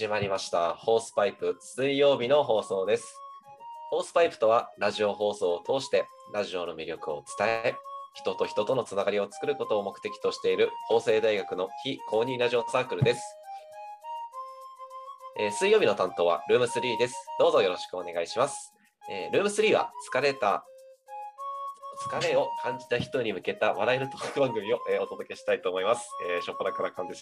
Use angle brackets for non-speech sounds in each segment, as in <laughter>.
始まりましたホースパイプ水曜日の放送です。ホースパイプとはラジオ放送を通してラジオの魅力を伝え、人と人とのつながりを作ることを目的としている法政大学の非公認ラジオサークルです。えー水曜日の担当はルーム3です。どうぞよろしくお願いします。えールーム3は疲れた疲れを感じた人に向けた笑いのトーク番組を、えーお届けしたいと思います。えー、初っ端から噛んで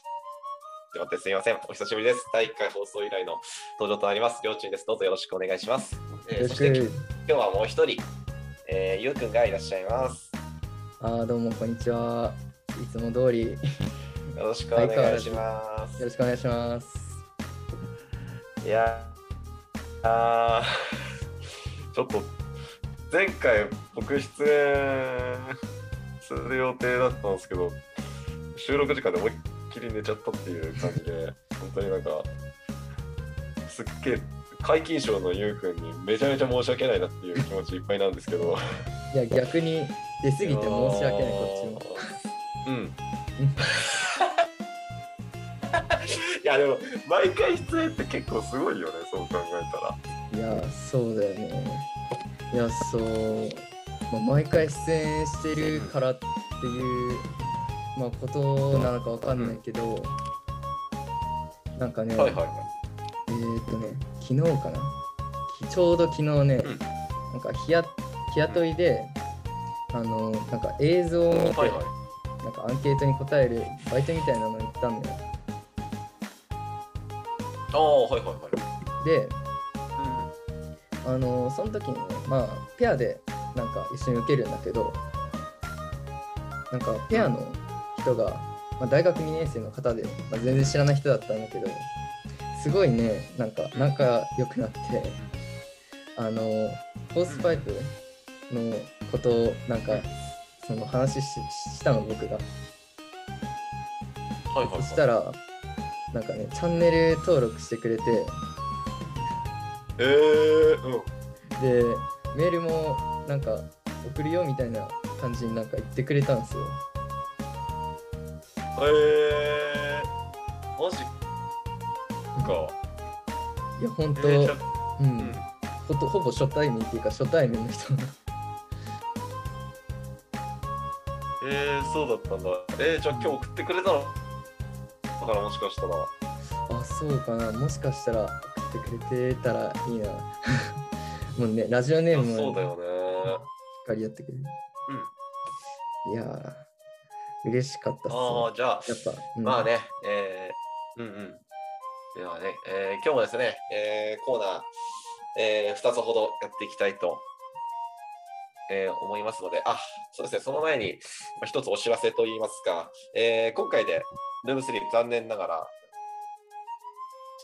しまってすみません。お久しぶりです。第1回放送以来の登場となります。りょうちんです。どうぞよろしくお願いします。えーそして今日はもう一人、えーゆうくんがいらっしゃいます。あーどうもこんにちは。いつも通りよよろしくお願いします。ろしくお願いします。いやあーちょっと前回僕出演する予定だったんですけど収録時間で思いっきり寝ちゃったっていう感じで本当になんかすっげえ皆勤賞のゆうくんにめちゃめちゃ申し訳ないなっていう気持ちいっぱいなんですけど。いや逆に出過ぎて申し訳ないこっちも。うん。<laughs> いやでも毎回出演って結構すごいよねそう考えたら。いやそうだよね。いやそう、まあ、毎回出演してるからっていう、まあ、ことなのかわかんないけど、なんかね、はいはいはい。えーっとね昨日かな？きちょうど昨日ね、うん。なんか日や日雇いであのなんか映像を見て、はいはい。なんかアンケートに答えるバイトみたいなのに行ったんだよ。ああはいはいはい。で、あのその時にね、まあ、ペアでなんか一緒に受けるんだけど、なんかペアの人が、まあ、大学2年生の方で、まあ、全然知らない人だったんだけど、すごいね、なんか仲良くなって、あの、ホースパイプのことをなんか、その話ししたの僕が。はいはいはいそしたら、なんかね、チャンネル登録してくれて、えー、うんで、メールもなんか送るよみたいな感じになんか言ってくれたんですよ。えー、マジ？か。いや、本当、えー、じゃううんん、ほとほぼ初対面っていうか初対面の人。えー、そうだったんだ。えー、じゃあ今日送ってくれたの？だからもしかしたら。あ、そうかな。もしかしたら送ってくれてたらいいな。<laughs> もうね、ラジオネームそうだよね。っかりやってくれる。いやー、嬉しかったっす、ね。ああ、じゃあ、やっぱ、うんまあね、えー、うんうん。ではね、えー、今日もですね、えー、コーナー、えー、2つほどやっていきたいと、えー、思いますので、あ、そうですね、その前に、まあ、一つお知らせといいますか、えー、今回で、ルーム3、残念ながら、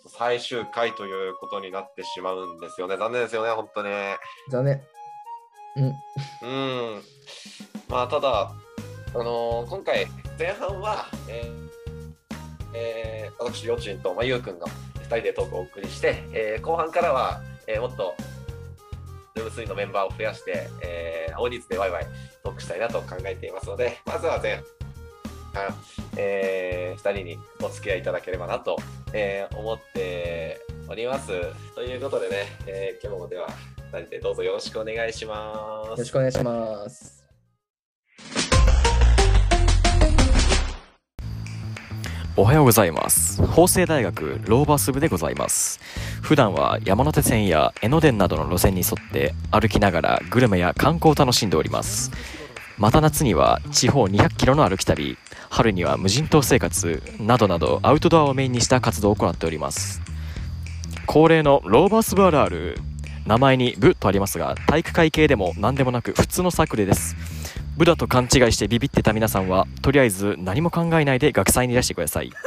最終回ということになってしまうんですよね。残念ですよね、本当に。だね。うん。うん。まあ、ただ、あのー今回、前半は、えーえー私、よちんと、まあ、ゆうくんが2人でトークをお送りして、えー後半からは、えーもっと、ルーム3のメンバーを増やして、えー、大人数でワイワイトークしたいなと考えていますので、まずは前半、え2人にお付き合いいただければなと、えー思っております。ということでね、えー今日もでは2人でどうぞよろしくお願いします。よろしくお願いします。おはようございます。法政大学ローバス部でございます。普段は山手線や江ノ電などの路線に沿って歩きながらグルメや観光を楽しんでおります。また夏には地方200キロの歩き旅、春には無人島生活などなどアウトドアをメインにした活動を行っております。恒例のローバス部あるある。名前に部とありますが、体育会系でも何でもなく普通のサークルです。部だと勘違いしてビビってた皆さんはとりあえず何も考えないで学祭にいらしてください <laughs>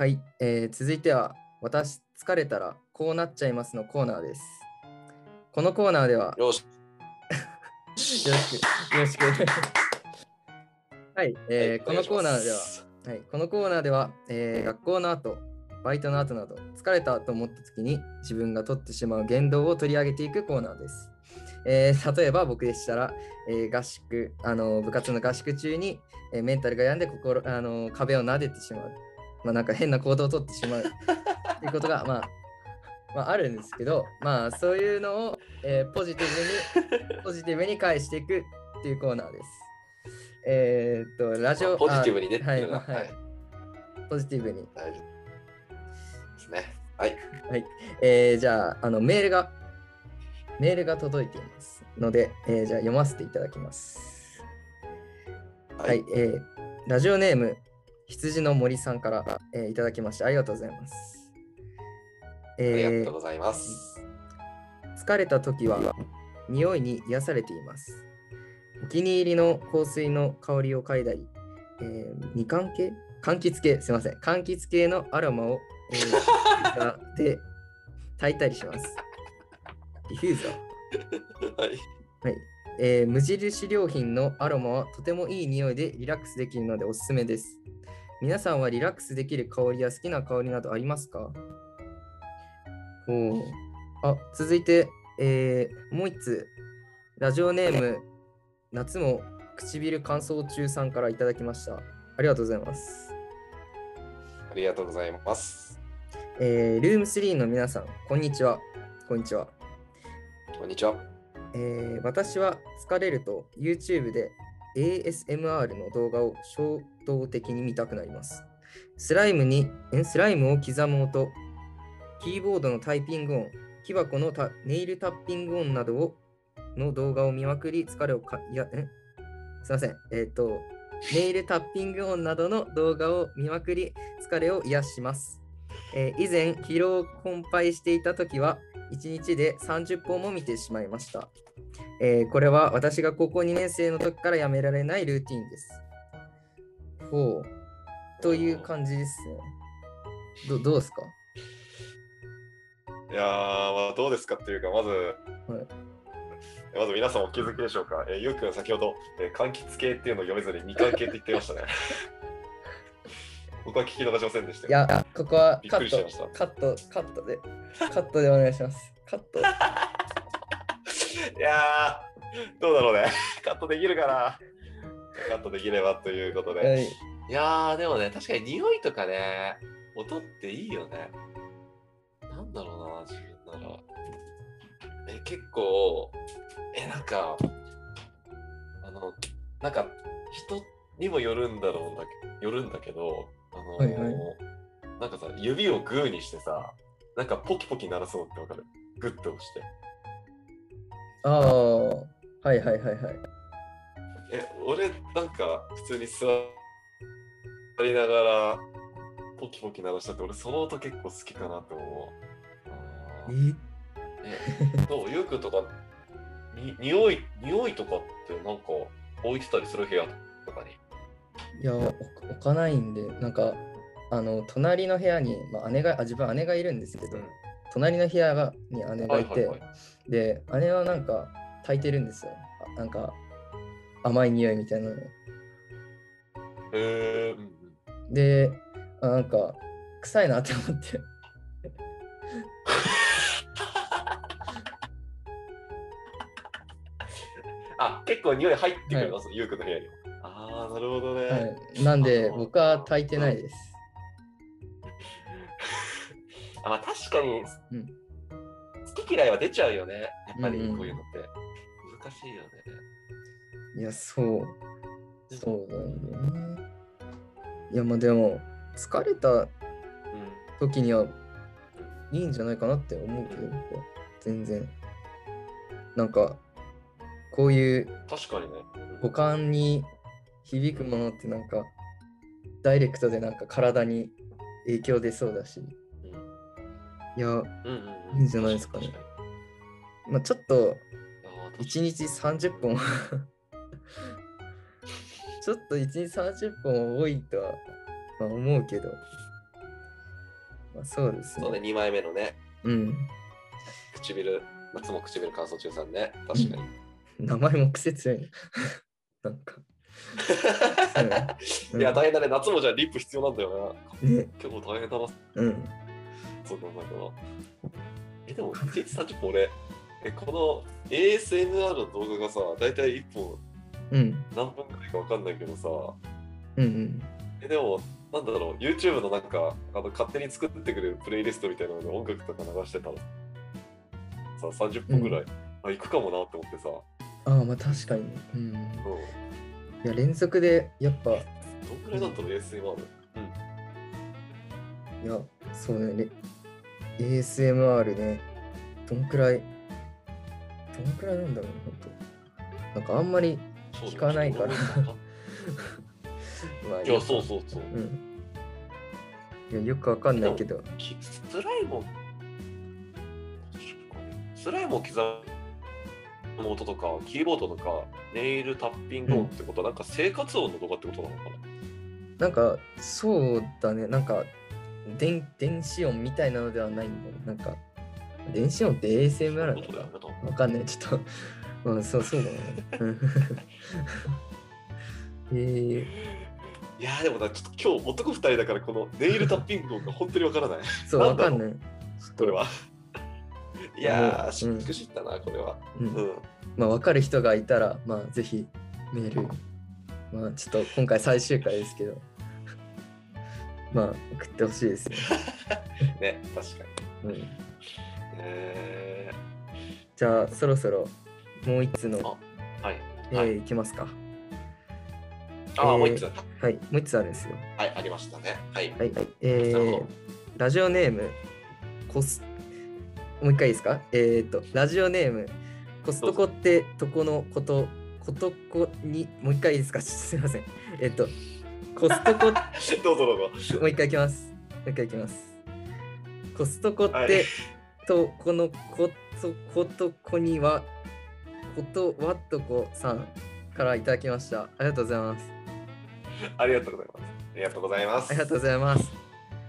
はい、えー続いては、私疲れたらこうなっちゃいますのコーナーです。このコーナーでは、よし。<laughs> よろしく、よろしく。はい、えーはいこのコーナーでははい、このコーナーでは、えー学校の後、バイトの後など、疲れたと思った時に自分が取ってしまう言動を取り上げていくコーナーです。えー例えば僕でしたら、えー合宿、あの部活の合宿中に、えーメンタルが病んで心、あの壁を撫でてしまう。まあなんか変な行動をとってしまうっていうことが、まあ、まあ、あるんですけど、まあそういうのを、えーポジティブに、ポジティブに返していくっていうコーナーです。えーっと、ラジオ、まあポジティブにねはいはいポジティブに。大丈夫ですね。はい。えーじゃあ、あのメールが、メールが届いていますので、えーじゃあ読ませていただきます。ははい、えーラジオネーム、羊の森さんから、えーいただきまして、ありがとうございます。ありえーがとうございます。疲れた時は匂いに癒されています。お気に入りの香水の香りを嗅いだり、えーみかん系？柑橘系、すいません。柑橘系のアロマを、えーで炊いたりします。ディフューザー。はい。はい。えー無印良品のアロマはとてもいい匂いでリラックスできるのでおすすめです。皆さんはリラックスできる香りや好きな香りなどありますか？おうあ、続いて、えーもう一つ、ラジオネーム、夏も唇乾燥中さんからいただきました。ありがとうございます。ありがとうございます。えールーム3の皆さん、こんにちは。こんにちは。こんにちは。えー私は疲れると YouTube で ASMR の動画を衝動的に見たくなります。スライムにんスライムを刻む音、キーボードのタイピング音、木箱のタネイルタッピング音などをの動画を見まくり疲れをかいやんすいません。えっ、と、ネイルタッピング音などの動画を見まくり疲れを癒します。えー以前、疲労困憊していた時は1日で30本も見てしまいました。えーこれは私が高校2年生の時からやめられないルーティンです。ほう。という感じですね。どどうですか？いやー、まあ、どうですかっていうか、まず、まず皆さんお気づきでしょうか？えー、ゆうくん先ほど、えー、柑橘系っていうのを読めずにみかん系って言ってましたね。僕は聞き逃しませんでしたいよ。や、ここはカットくりしました、カット、カットで、カットでお願いします。カット。<laughs> いやー、どうだろうね。<laughs> カットできるかな。カットできればということで。はい。いやー、でもね、確かに匂いとかね、音っていいよね。なんだろうな、自分なら。え、結構、え、なんか、あの、なんか、人にもよるんだろうんだけよるんだけど、あのーはいはいなんかさ、指をグーにしてさ、なんかポキポキ鳴らすのってわかる？グッと押して。ああ、はいはいはいはい。え、俺なんか普通に座りながらポキポキ鳴らしたって俺その音結構好きかなって思う。あえ？ーえ、どう？ゆうくんとかに匂い匂いとかってなんか置いてたりする部屋とかに？いや、置置かないんで、なんか、あの、隣の部屋に、まあ、姉が、あ、自分姉がいるんですけど、隣の部屋がに姉がいて、はい。で、姉はなんか炊いてるんですよ。あなんか甘い匂いみたいなのを。へえー、うんうん。で、あなんか臭いなって思って。<laughs> あ、結構匂い入ってくるの、そのゆうくんの部屋にも。ああ、なるほどね。はい、なんで僕は炊いてないです。<laughs> あまあ確かに、うん好き嫌いは出ちゃうよね。やっぱりうんうんこういうのって。難しいよね。いや、そう。そうだよね。いや、まあでも、疲れたうん。時にはいいんじゃないかなって思うけど、僕は全然。なんか、こういう確かにね。五感に響くものってなんか、ダイレクトでなんか体に影響出そうだし。うんいや、うんうんうんいいんじゃないですかねまあちょっと、あー確1日30本 <laughs> ちょっと1日30本は多いとは、まあ、思うけど、まあ、そうですそうね、ね。2枚目のね、うん。唇、夏も唇乾燥中さんね。確かに。名前も癖強いな。<laughs> なんか。うんいや、大変だね。夏もじゃあリップ必要なんだよな。ね、今日も大変だな。うん。そう考えたら。え、でも、1日30本俺、え、この ASMR の動画がさ、だいたい1本うん。何分くらいかわかんないけどさ、うんうん。えでも、なんだろう、YouTube のなんか、あの勝手に作ってくれるプレイリストみたいなので音楽とか流してたらさ、30分ぐらい、あ、行くかもなって思ってさ、ああ、まあ確かにね。うん。うん。いや、連続でやっぱ、どんくらいなんだろう、ASMR。いや、そうね、レ ASMR ね、どんくらい、どんくらいなんだろうね、ほんと。なんかあんまり、聞かないから。い <laughs> まあ、や、そうそうそう。うん。いや、よくわかんないけど、きスライムをスライムを刻む音とかキーボードとかネイルタッピング音ってこと？は、なんか生活音の動画ってことなのかな？なんか、そうだね、なんか、電電子音みたいなのではないんだよ。なんか、電子音って ASMR なのそういうことだよね多分わかんない、ちょっと。うん、そうそうだね。う <laughs> んえー、いやーでもなちょっと今日男二人だからこのネイルタッピング音が本当にわからないそう、わかない。これは。いやー、しうんっくしったな、これは。うんうん。まあ、わかる人がいたら、まあ、ぜひメール、まあ、ちょっと今回最終回ですけど、<laughs> まあ、送ってほしいですよ。<laughs> ね、確かに。うん、えじゃあ、そろそろもう一つの、ー、はい。えーはいいきますか。あー、えーもう一つ。はい、もう一つあるんですよ。はい、ありましたね。はい。はい、えーなるほど、ラジオネーム、コス、もう一回いいですか？えっ、と、ラジオネーム、コストコってとこのこと、ことこに、もう一回いいですか？<laughs> すいません。えっ、と、コストコ、も <laughs> どうぞどうぞ。う一回いきます。もう一回いきます。コストコって、はいとこのことことこには、ことわっとこさんからいただきました。ありがとうございます。ありがとうございます。ありがとうございます。ありがとうございます。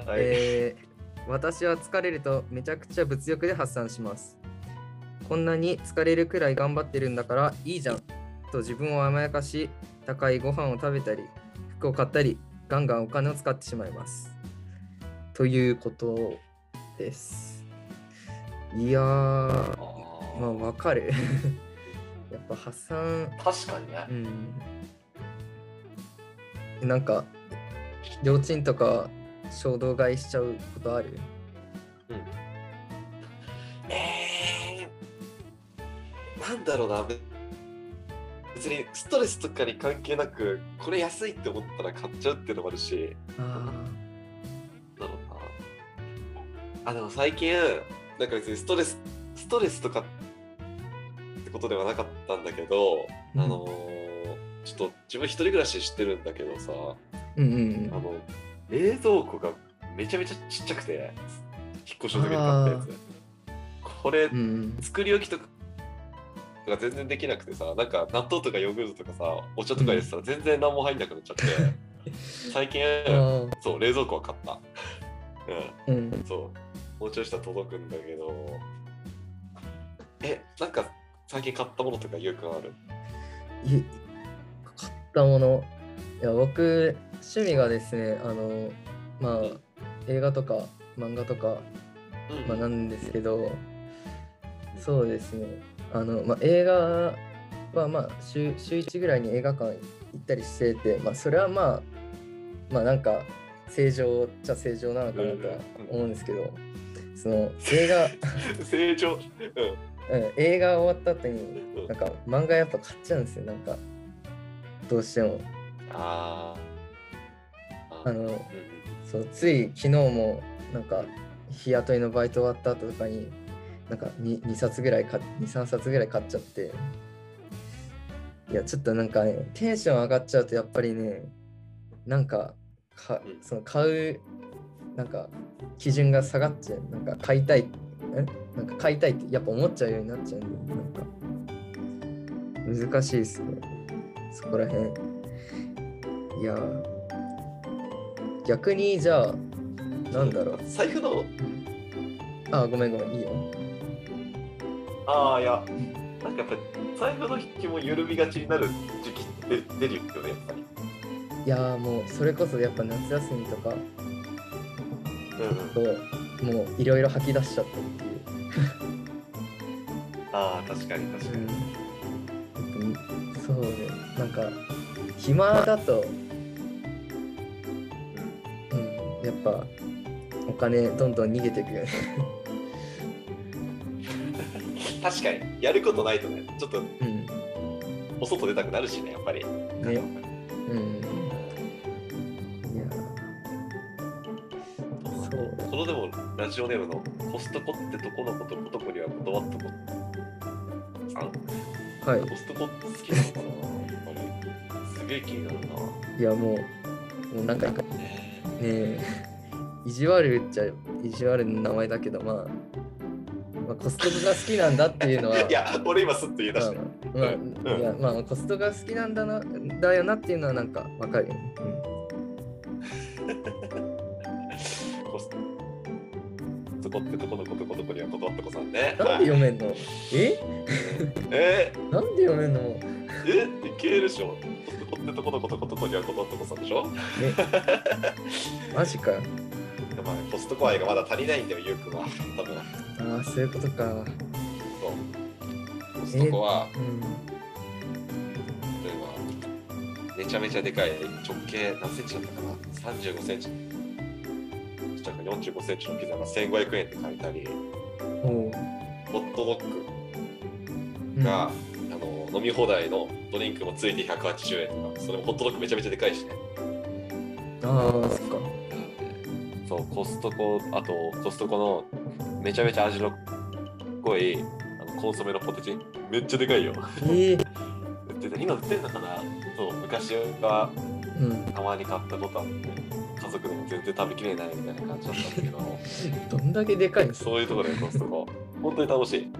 はい。えー私は疲れるとめちゃくちゃ物欲で発散します。こんなに疲れるくらい頑張ってるんだからいいじゃんと自分を甘やかし高いご飯を食べたり服を買ったりガンガンお金を使ってしまいます。ということです。いやー、あまあわかる。<laughs> やっぱ発散、ー確かにねう。ん。なんか、両親とか衝動買いしちゃうことある？えー、なんだろうな。べ別にストレスとかに関係なく、これ安いって思ったら買っちゃうっていうのもあるし、あなんだろうな。あ、でも最近、なんか別にストレス、ストレスとかってことではなかったんだけど、うん。あのーちょっと自分一人暮らししてるんだけどさ、うんうん。あの、冷蔵庫がめちゃめちゃちっちゃくて、引っ越しの時に買ったやつ。これ、うん。うん作り置きとかが全然できなくてさ、なんか納豆とかヨーグルトとかさ、お茶とか入れてたら全然何も入んなくなっちゃって、<laughs> 最近、あそう、冷蔵庫は買った。ーうん。うん、そう。もうちょいしたら届くんだけど、え、なんか最近買ったものとかよくある？い買ったもの。いや、僕、趣味がですね、あの、まあ、映画とか漫画とか、うんまあ、なんですけど、そうですね、あの、まあ、映画は、まあ週、週1ぐらいに映画館行ったりしてて、まあ、それはまあ、まあ、なんか、正常っちゃ正常なのかなとは思うんですけど、その、映画、<laughs> 成長。うん。うん、映画終わった後に、うんなんか、漫画やっぱ買っちゃうんですよ、なんか、どうしても。あー。あの、うんうんそうつい昨日もなんか日雇いのバイト終わった後とかになんか 2, 2冊ぐらい買っ23冊ぐらい買っちゃって。いやちょっとなんかねテンション上がっちゃうとやっぱりねなんかかうん。その買うなんか基準が下がっちゃう。なんか買いたいえ？なんか買いたいってやっぱ思っちゃうようになっちゃうんでなんか。難しいですね。そこら辺いやー逆にじゃあなんだろう。財布の、あごめんごめんいいよ。ああ、いや、なんかやっぱり財布の紐緩みがちになる時期って出るよね、やっぱり。いやーもうそれこそやっぱ夏休みとかともういろいろ吐き出しちゃったっていう。<laughs> ああ、確かに確かに。うん、そうね。なんか暇だと、うん、やっぱお金どんどん逃げていくよね。確かに、やることないとね、ちょっとうん。お外出たくなるしね、やっぱり。ね。うん。いや。そう。このでも、ラジオネームのコストコってとこのことことこには断っとこさんはい。コストコ好きなのかな。すげえ気になるな。いやもうもうなんか。ねねえ意地悪っちゃ意地悪な名前だけどまあ、まあ、コストコが好きなんだっていうのは <laughs> いや、俺今すっと言い出した。よ。まあ、うん。まあ、いやまあコストが好きなんだなだよなっていうのはなんかわかるよね、コストコってとこのことことこには断っとこさんね。うん、なんで読めんの？え？え？なんで読めんの？え？いけるでしょコストコってとこのことことこには断っとこさんでしょ？え <laughs> マジかよまあ、コストコ愛がまだ足りないんだよ、ゆうくんは。多分。ああそういうことかそう。コストコは、うん例えば、めちゃめちゃでかい直径何センチだったかな ?35 センチ。近く45センチのピザが1500円で買えたり、ホットドッグが、あの飲み放題のドリンクもついて180円とか、それもホットドッグめちゃめちゃでかいしね。うん、ああそっか。そう、コストコ、あとコストコのめちゃめちゃ味の濃いあのコンソメのポテチ、めっちゃでかいよ。ええ売ってた。今売ってんのかな？そう、昔はうん。たまに買ったことあって、家族でも全然食べきれないみたいな感じだったんだけど、<laughs> どんだけでかいそういうところでコストコ、本当に楽しい。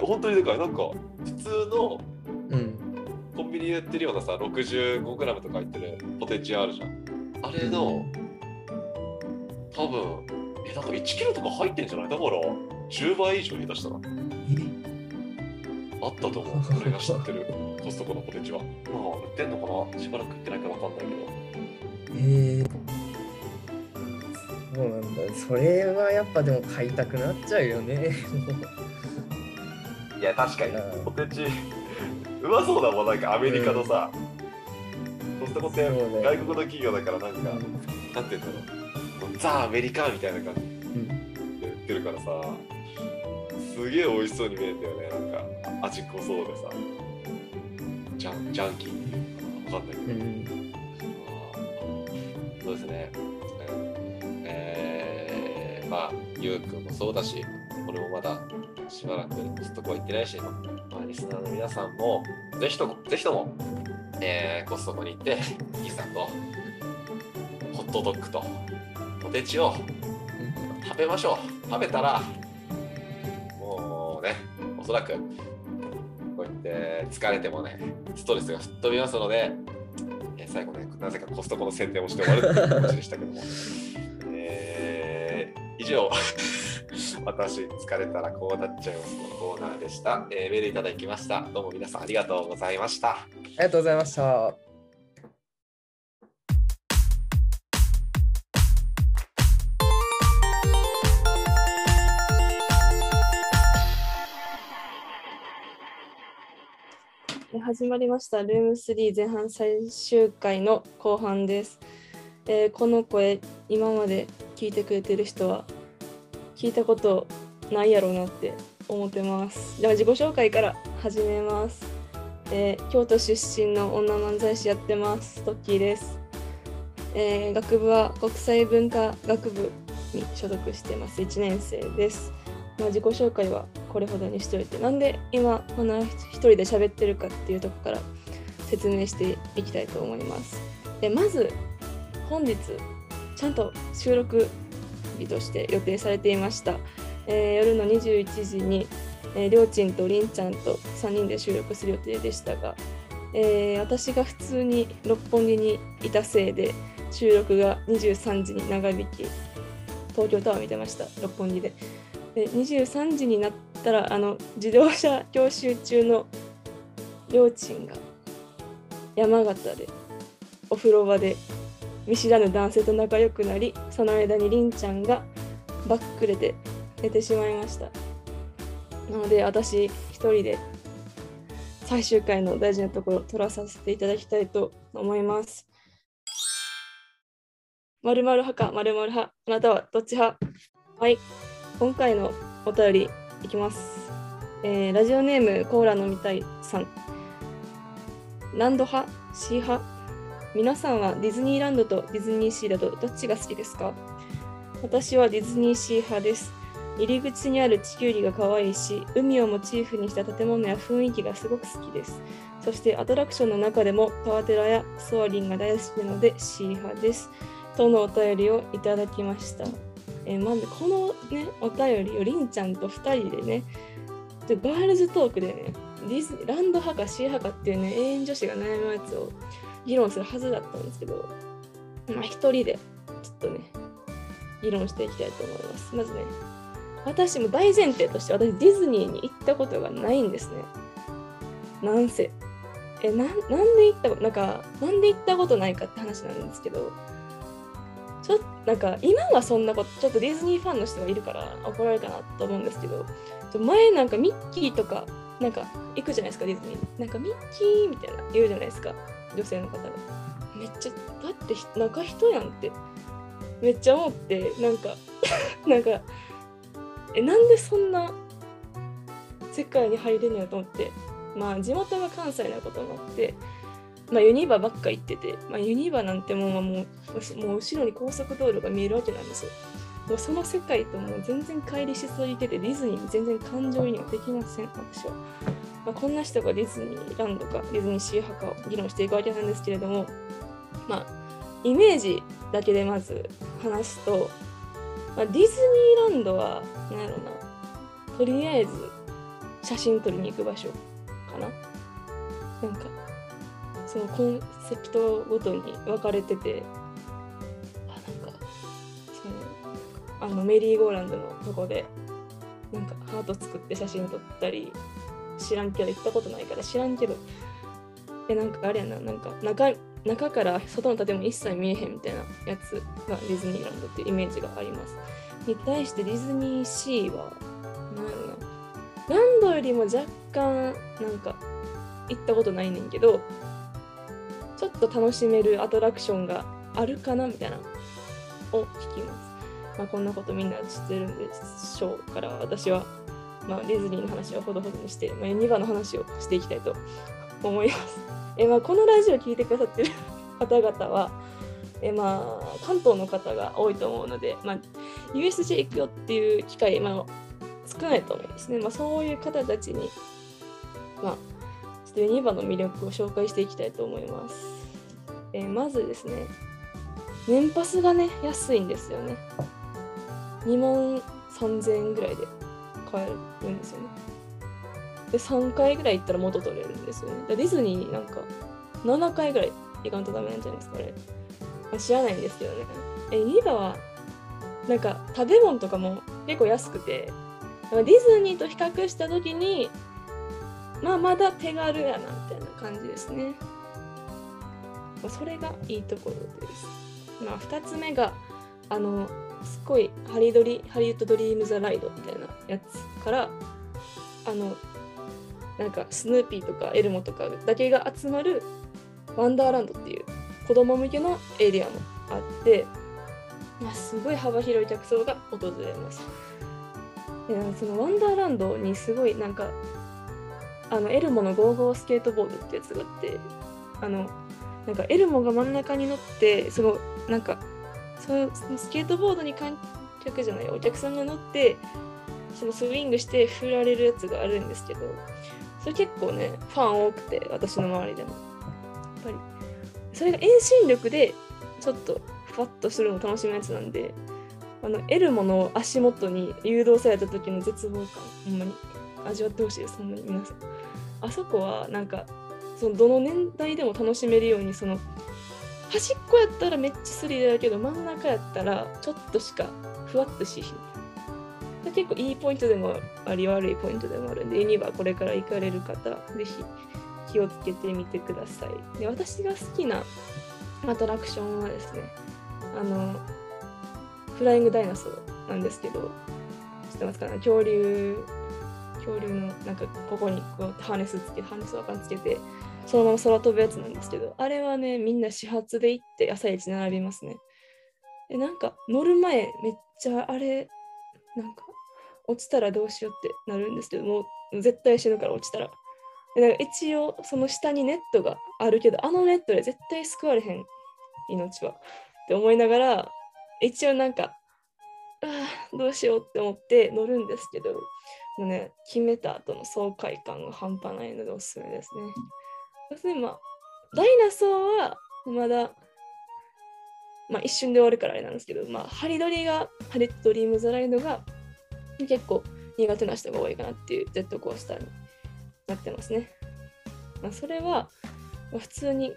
本当にでかい。なんか、普通のうんコンビニで売ってるようなさ、65g とか入ってるポテチあるじゃん。あれの、多分、え、なんか1キロとか入ってんじゃない？だから、10倍以上下手したら。あったと思う。俺が知ってるコストコのポテチは。まあ、売ってんのかな？しばらく売ってないからわかんないけど。ええそうなんだそれはやっぱでも買いたくなっちゃうよねいや、確かにうんポテチ、うまそうだもん、なんかアメリカのさ、コストコってそうね。外国の企業だから、なんか、なんて言うんだろう、ザ・アメリカみたいな感じうんで売ってるからさ、すげえ美味しそうに見えるんだよね、なんか、味濃そうでさ、ジャンジャンキー。っていうのかな、わかんないけど。うん。そうですね。うんえー、まあ、ゆうくんもそうだし、俺もまだしばらくコストコは行ってないし、まあ、リスナーの皆さんも、ぜひとも、ぜひとも、えーコストコに行って、ピザと、ホットドッグと、ポテチを食べましょう。食べたら、もうね、おそらく、こうやって疲れてもね、ストレスが吹っ飛びますので、えー最後ね、なぜかコストコの宣伝をして終わるという気持ちでしたけども。えー以上、私、疲れたらこうなっちゃいますのコーナーでした。えーメールいただきました。どうも皆さんありがとうございました。ありがとうございました。え始まりましたルーム3前半最終回の後半です、えーこの声今まで聞いてくれてる人は聞いたことないやろうなって思ってます。では自己紹介から始めます、えー京都出身の女漫才師やってます。トッキーです、えー学部は国際文化学部に所属してます。1年生です。まあ、自己紹介はこれほどにしといて。なんで今こんな一人で喋ってるかっていうとこから説明していきたいと思います。でまず本日ちゃんと収録日として予定されていました、えー夜の21時に、えーりょうちんとりんちゃんと3人で収録する予定でしたが、えー私が普通に六本木にいたせいで収録が23時に長引き東京タワー見てました。六本木で。で23時になったらあの自動車教習中のりょうちんが山形でお風呂場で見知らぬ男性と仲良くなりその間にりんちゃんがバックレて寝てしまいましたなので私一人で最終回の大事なところを取らさせていただきたいと思います。〇〇派か〇〇派、あなたはどっち派？はい、今回のお便りいきます。えーラジオネームコーラ飲みたいさん。ランド派？シー派？皆さんはディズニーランドとディズニーシーだとどっちが好きですか？私はディズニーシー派です。入り口にある地球儀が可愛いし、海をモチーフにした建物や雰囲気がすごく好きです。そしてアトラクションの中でもタワテラやソアリンが大好きなので C 派です。とのお便りをいただきました。えまずこのね、お便りをりんちゃんと2人でね、でガールズトークでね、ディズニーランド派か C 派かっていうね、永遠女子が悩むやつを議論するはずだったんですけど、まあ一人でちょっとね、議論していきたいと思います。まずね、私も大前提として私ディズニーに行ったことがないんですね。なんせ。え、ななんで行ったことなんか、なんで行ったことないかって話なんですけど、ちょっとなんか今はそんなこと、ちょっとディズニーファンの人がいるから怒られるかなと思うんですけど、ちょ前なんかミッキーとか、なんか行くじゃないですか、ディズニー。なんかミッキーみたいな言うじゃないですか、女性の方が。めっちゃ、だって中人やんって、めっちゃ思って、なんか、<laughs> なんか、え、なんでそんな世界に入れんやと思って、まあ地元が関西なこともあって、まあユニバばっか行ってて、まあユニバなんてもうもうもう後ろに高速道路が見えるわけなんですよ。もうその世界ともう全然乖離しすぎてて、ディズニーに全然感情移入できません、私は。まあ、こんな人がディズニーランドかディズニーシー派かを議論していくわけなんですけれども、まあ、イメージだけでまず話すと、まあ、ディズニーランドは、なんやろな、とりあえず写真撮りに行く場所かな。なんか、そのコンセプトごとに分かれてて、あ、なんか、その、あのメリーゴーランドのとこで、なんかハート作って写真撮ったり、知らんけど、行ったことないから知らんけど、え、なんかあれやな、なんか中、中から外の建物一切見えへんみたいなやつがディズニーランドっていうイメージがあります。に対してディズニーシーは、なんやろな、ランドよりも若干、なんか、行ったことないねんけど、ちょっと楽しめるアトラクションがあるかなみたいな、を聞きます。まあ、こんなことみんな知ってるんでしょうから、私は、まあ、ディズニーの話はほどほどにして、まあ、2番の話をしていきたいと思います。えまあ、このラジオを聞いてくださってる <laughs> 方々は、えまあ、関東の方が多いと思うので、まあ、USJ 行くよっていう機会、まあ、少ないと思うんですね。まあ、そういう方たちに、まあ、ちょっとユニバの魅力を紹介していきたいと思います。えまずですね、年パスがね、安いんですよね。2万3000円ぐらいで買えるんですよね。で、3回ぐらい行ったら元取れるんですよね。ディズニーなんか7回ぐらい行かんとダメなんじゃないですか、あれ。あ知らないんですけどね。え、ユニバは、なんか食べ物とかも結構安くて、ディズニーと比較したときに、まあまだ手軽やなみたいな感じですね。ま、それがいいところです。まあ2つ目が、あの、すごいハリドリハリウッドドリームザライドみたいなやつから、あの、なんかスヌーピーとかエルモとかだけが集まるワンダーランドっていう子供向けのエリアもあって、まあ、すごい幅広い客層が訪れます。でそのワンダーランドにすごいなんかあのエルモのゴーゴースケートボードってやつがあってあのなんかエルモが真ん中に乗ってそのなんかそのスケートボードに観客じゃないお客さんが乗ってそのスイングして振られるやつがあるんですけどそれ結構ねファン多くて私の周りでも。やっぱり。それが遠心力でちょっとふわっとするの楽しむやつなんであのエルモの足元に誘導された時の絶望感ほんまに。味わってほしいですほんまに。皆さん。あそこはなんかそのどの年代でも楽しめるようにその端っこやったらめっちゃスリルだけど真ん中やったらちょっとしかふわっとしひん。結構いいポイントでもあり悪いポイントでもあるんでユニバこれから行かれる方ぜひ気をつけてみてください。で私が好きなアトラクションはですねあのフライングダイナソーなんですけど知ってますかね恐竜恐竜のなんかここにこうハーネスつけハーネス輪っかつけてそのまま空飛ぶやつなんですけどあれはねみんな始発で行って朝一並びますね。でなんか乗る前めっちゃあれなんか落ちたらどうしようってなるんですけどもう絶対死ぬから落ちたら。でなんか一応その下にネットがあるけどあのネットで絶対救われへん命は。って思いながら一応なんかあーどうしようって思って乗るんですけどもうね決めた後の爽快感が半端ないのでおすすめですね。要するにまあダイナソーはまだまあ一瞬で終わるからあれなんですけど、まあ、ハリドリが、ハリッドリームズライドが結構苦手な人が多いかなっていうジェットコースターになってますね。まあ、それは、ま普通に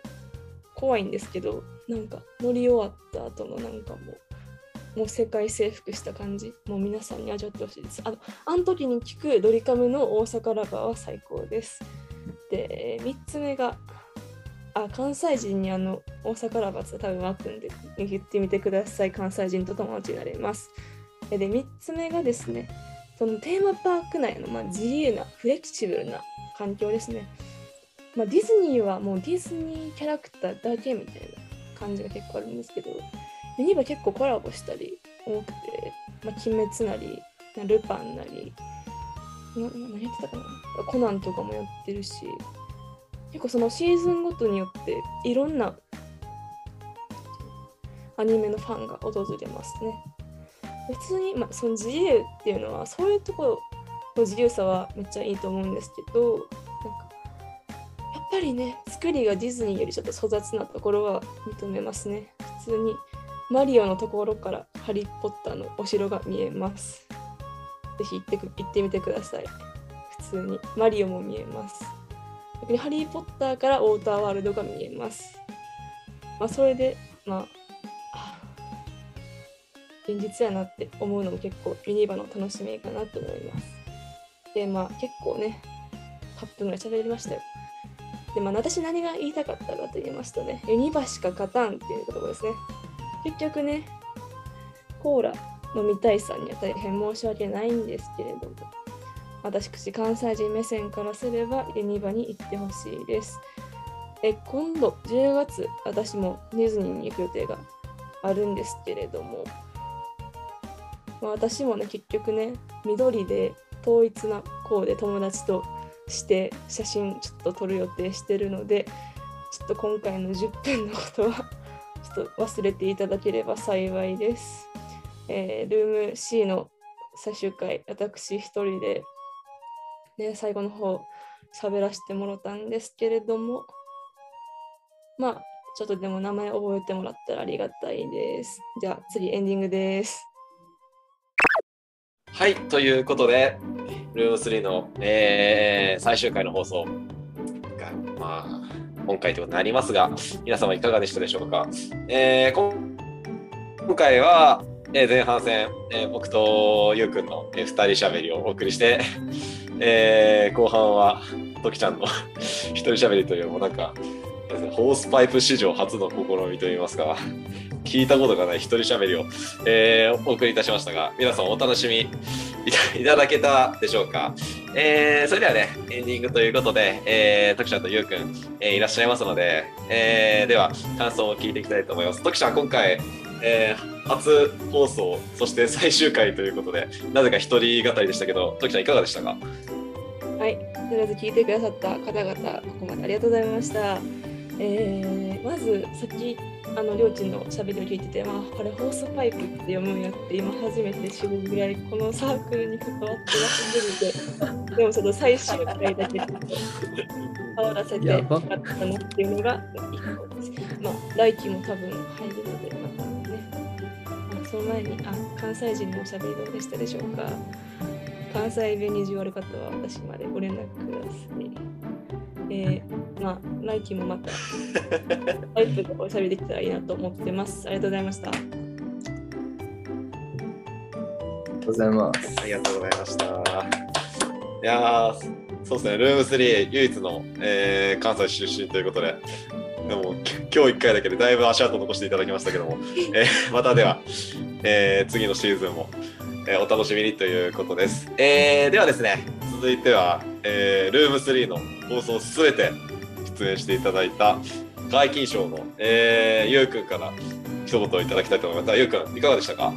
怖いんですけど、なんか乗り終わった後のなんかもう、もう世界征服した感じ、もう皆さんに味わってほしいです。あの、あの時に聞くドリカムの大阪ラバーは最高です。で、3つ目が、あ、関西人にあの大阪ラバーって多分湧くんで言ってみてください。関西人と友達になれます。で、3つ目がですね、そのテーマパーク内の、まあ、自由な、フレキシブルな環境ですね。まあ、ディズニーはもうディズニーキャラクターだけみたいな感じが結構あるんですけど、ユニバ結構コラボしたり多くて、まあ、鬼滅なり、ルパンなり、何やってたかなコナンとかもやってるし、結構そのシーズンごとによっていろんなアニメのファンが訪れますね。別に、まあ、その自由っていうのはそういうところの自由さはめっちゃいいと思うんですけどなんかやっぱりね作りがディズニーよりちょっと粗雑なところは認めますね。普通にマリオのところからハリー・ポッターのお城が見えます。ぜひ行ってく行ってみてください。普通にマリオも見えます。逆にハリー・ポッターからウォーターワールドが見えます。まあ、それで、まあ、現実やなって思うのも結構ユニバの楽しみかなと思います。で、まあ結構ね、8分ぐらい喋りましたよ。で、まあ私何が言いたかったかと言いますとね、ユニバしか勝たんっていうところですね。結局ね、コーラ飲みたいさんには大変申し訳ないんですけれども、私関西人目線からすればユニバに行ってほしいです。え今度10月私もディズニーに行く予定があるんですけれども、まあ、私もね結局ね緑で統一なコーデ友達として写真ちょっと撮る予定してるのでちょっと今回の10分のことはちょっと忘れていただければ幸いです。えールーム C の最終回私一人でね、最後の方喋らせてもらったんですけれども、まあ、ちょっとでも名前覚えてもらったらありがたいです。じゃあ次エンディングです。はい、ということで、ルーム3の、えー最終回の放送が、まあ、今回ということになりますが、皆様いかがでしたでしょうか。えー今回は、えー前半戦、えー僕とゆうくんの、えー、2人しゃべりをお送りして、えー後半は、ときちゃんの <laughs> 一人しゃべりという、もなんか、ホースパイプ史上初の試みといいますか、聞いたことがない一人しゃべりを、えーお送りいたしましたが、皆さんお楽しみいただけたでしょうか。えーそれではね、エンディングということで、えー、ときちゃんとゆうくん、えーいらっしゃいますので、えーでは、感想を聞いていきたいと思います。ときちゃん、今回、えー初放送、そして最終回ということで、なぜか一人語りでしたけど、ときちゃんいかがでしたか？はい、とりあえず聞いてくださった方々、ここまでありがとうございました。えーまず、さっき、あの、りょうちんのしゃべりを聞いてて、まあ、これ、ホースパイプって読むんやって、今初めて知るぐらい、このサークルに関わってらっしゃるので、でもちょっと最終回だけちょっと変わらせてやばよかったなっていうのが一個です。まあ、来期も多分入るので、またその前に、あ、関西人のおしゃべりどうでしたでしょうか？関西弁に意地悪かったは私までご連絡ください。えー、まあ、来期もまた、<laughs> タイプとかおしゃべりできたらいいなと思ってます。ありがとうございました。ありがとうございます。ありがとうございました。いやー、そうですね、ルーム3唯一の、えー関西出身ということで、でもき今日1回だけでだいぶ足跡残していただきましたけども、<laughs> えーまたでは、えー次のシーズンも、えーお楽しみにということです。えーではですね、続いては、えールーム3の放送すべて出演していただいた解禁賞の、えー、ゆうくんから一言いただきたいと思います。ゆうくん、いかがでしたか？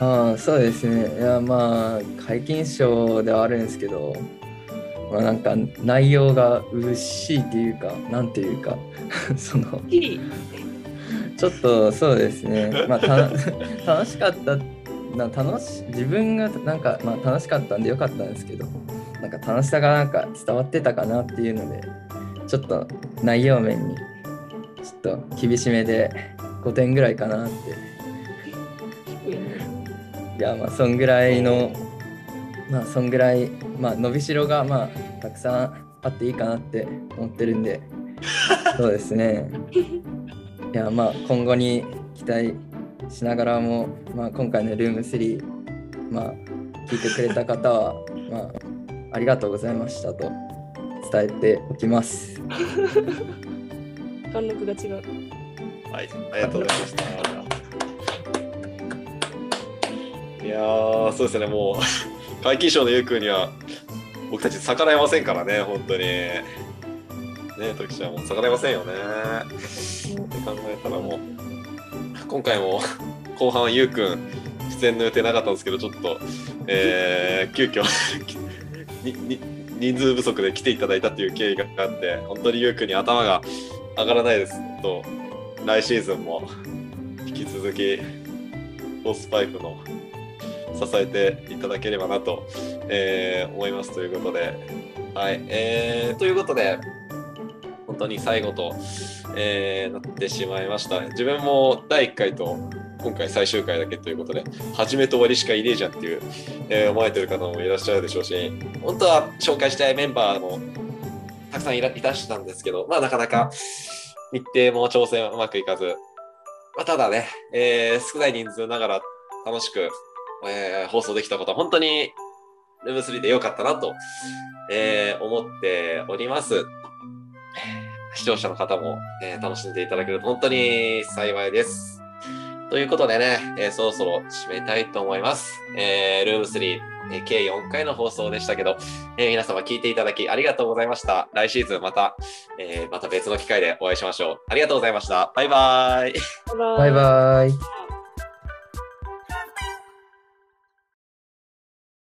ああそうですねいやまあ皆勤賞ではあるんですけどまあなんか内容がうしいっていうかなんていうか <laughs> そのちょっとそうですね。まあた <laughs> 楽しかったな楽し自分がなんかまあ楽しかったんでよかったんですけどなんか楽しさがなんか伝わってたかなっていうのでちょっと内容面にちょっと厳しめで5点ぐらいかなって。いやまあそんぐらいのまあそんぐらいまあ伸びしろがまあたくさんあっていいかなって思ってるんで。<laughs> そうですね。いやまあ今後に期待しながらもまあ今回のルーム3まあ聞いてくれた方はまあありがとうございましたと伝えておきます。<laughs> 貫禄が違う。はい、ありがとうございました。いやー、そうですね、もう、皆勤賞のゆうくんには、僕たち逆らえませんからね、本当に。ね、時ちゃんも逆らえませんよね。って考えたらもう、今回も後半は、ゆうくん、出演の予定なかったんですけど、ちょっと、えー、急遽 <laughs> にに人数不足で来ていただいたっていう経緯があって、本当にゆうくんに頭が上がらないですと、来シーズンも引き続きホースパイプの支えていただければなと、えー思いますということで、はい、えーということで本当に最後と、えーなってしまいました。自分も第1回と今回最終回だけということで初めと終わりしかいねえじゃんっていう、えー思われてる方もいらっしゃるでしょうし本当は紹介したいメンバーもたくさんいらいたしたんですけどまあなかなか日程も調整うまくいかず、まあ、ただね、えー少ない人数ながら楽しく、えー放送できたことは本当にルーム3で良かったなと、えー思っております。視聴者の方も、えー楽しんでいただけると本当に幸いです。ということでね、えーそろそろ締めたいと思います。えールーム3、えー計4回の放送でしたけど、えー皆様聞いていただきありがとうございました。来シーズンまた、えーまた別の機会でお会いしましょう。ありがとうございました。バイバイ。バイバイ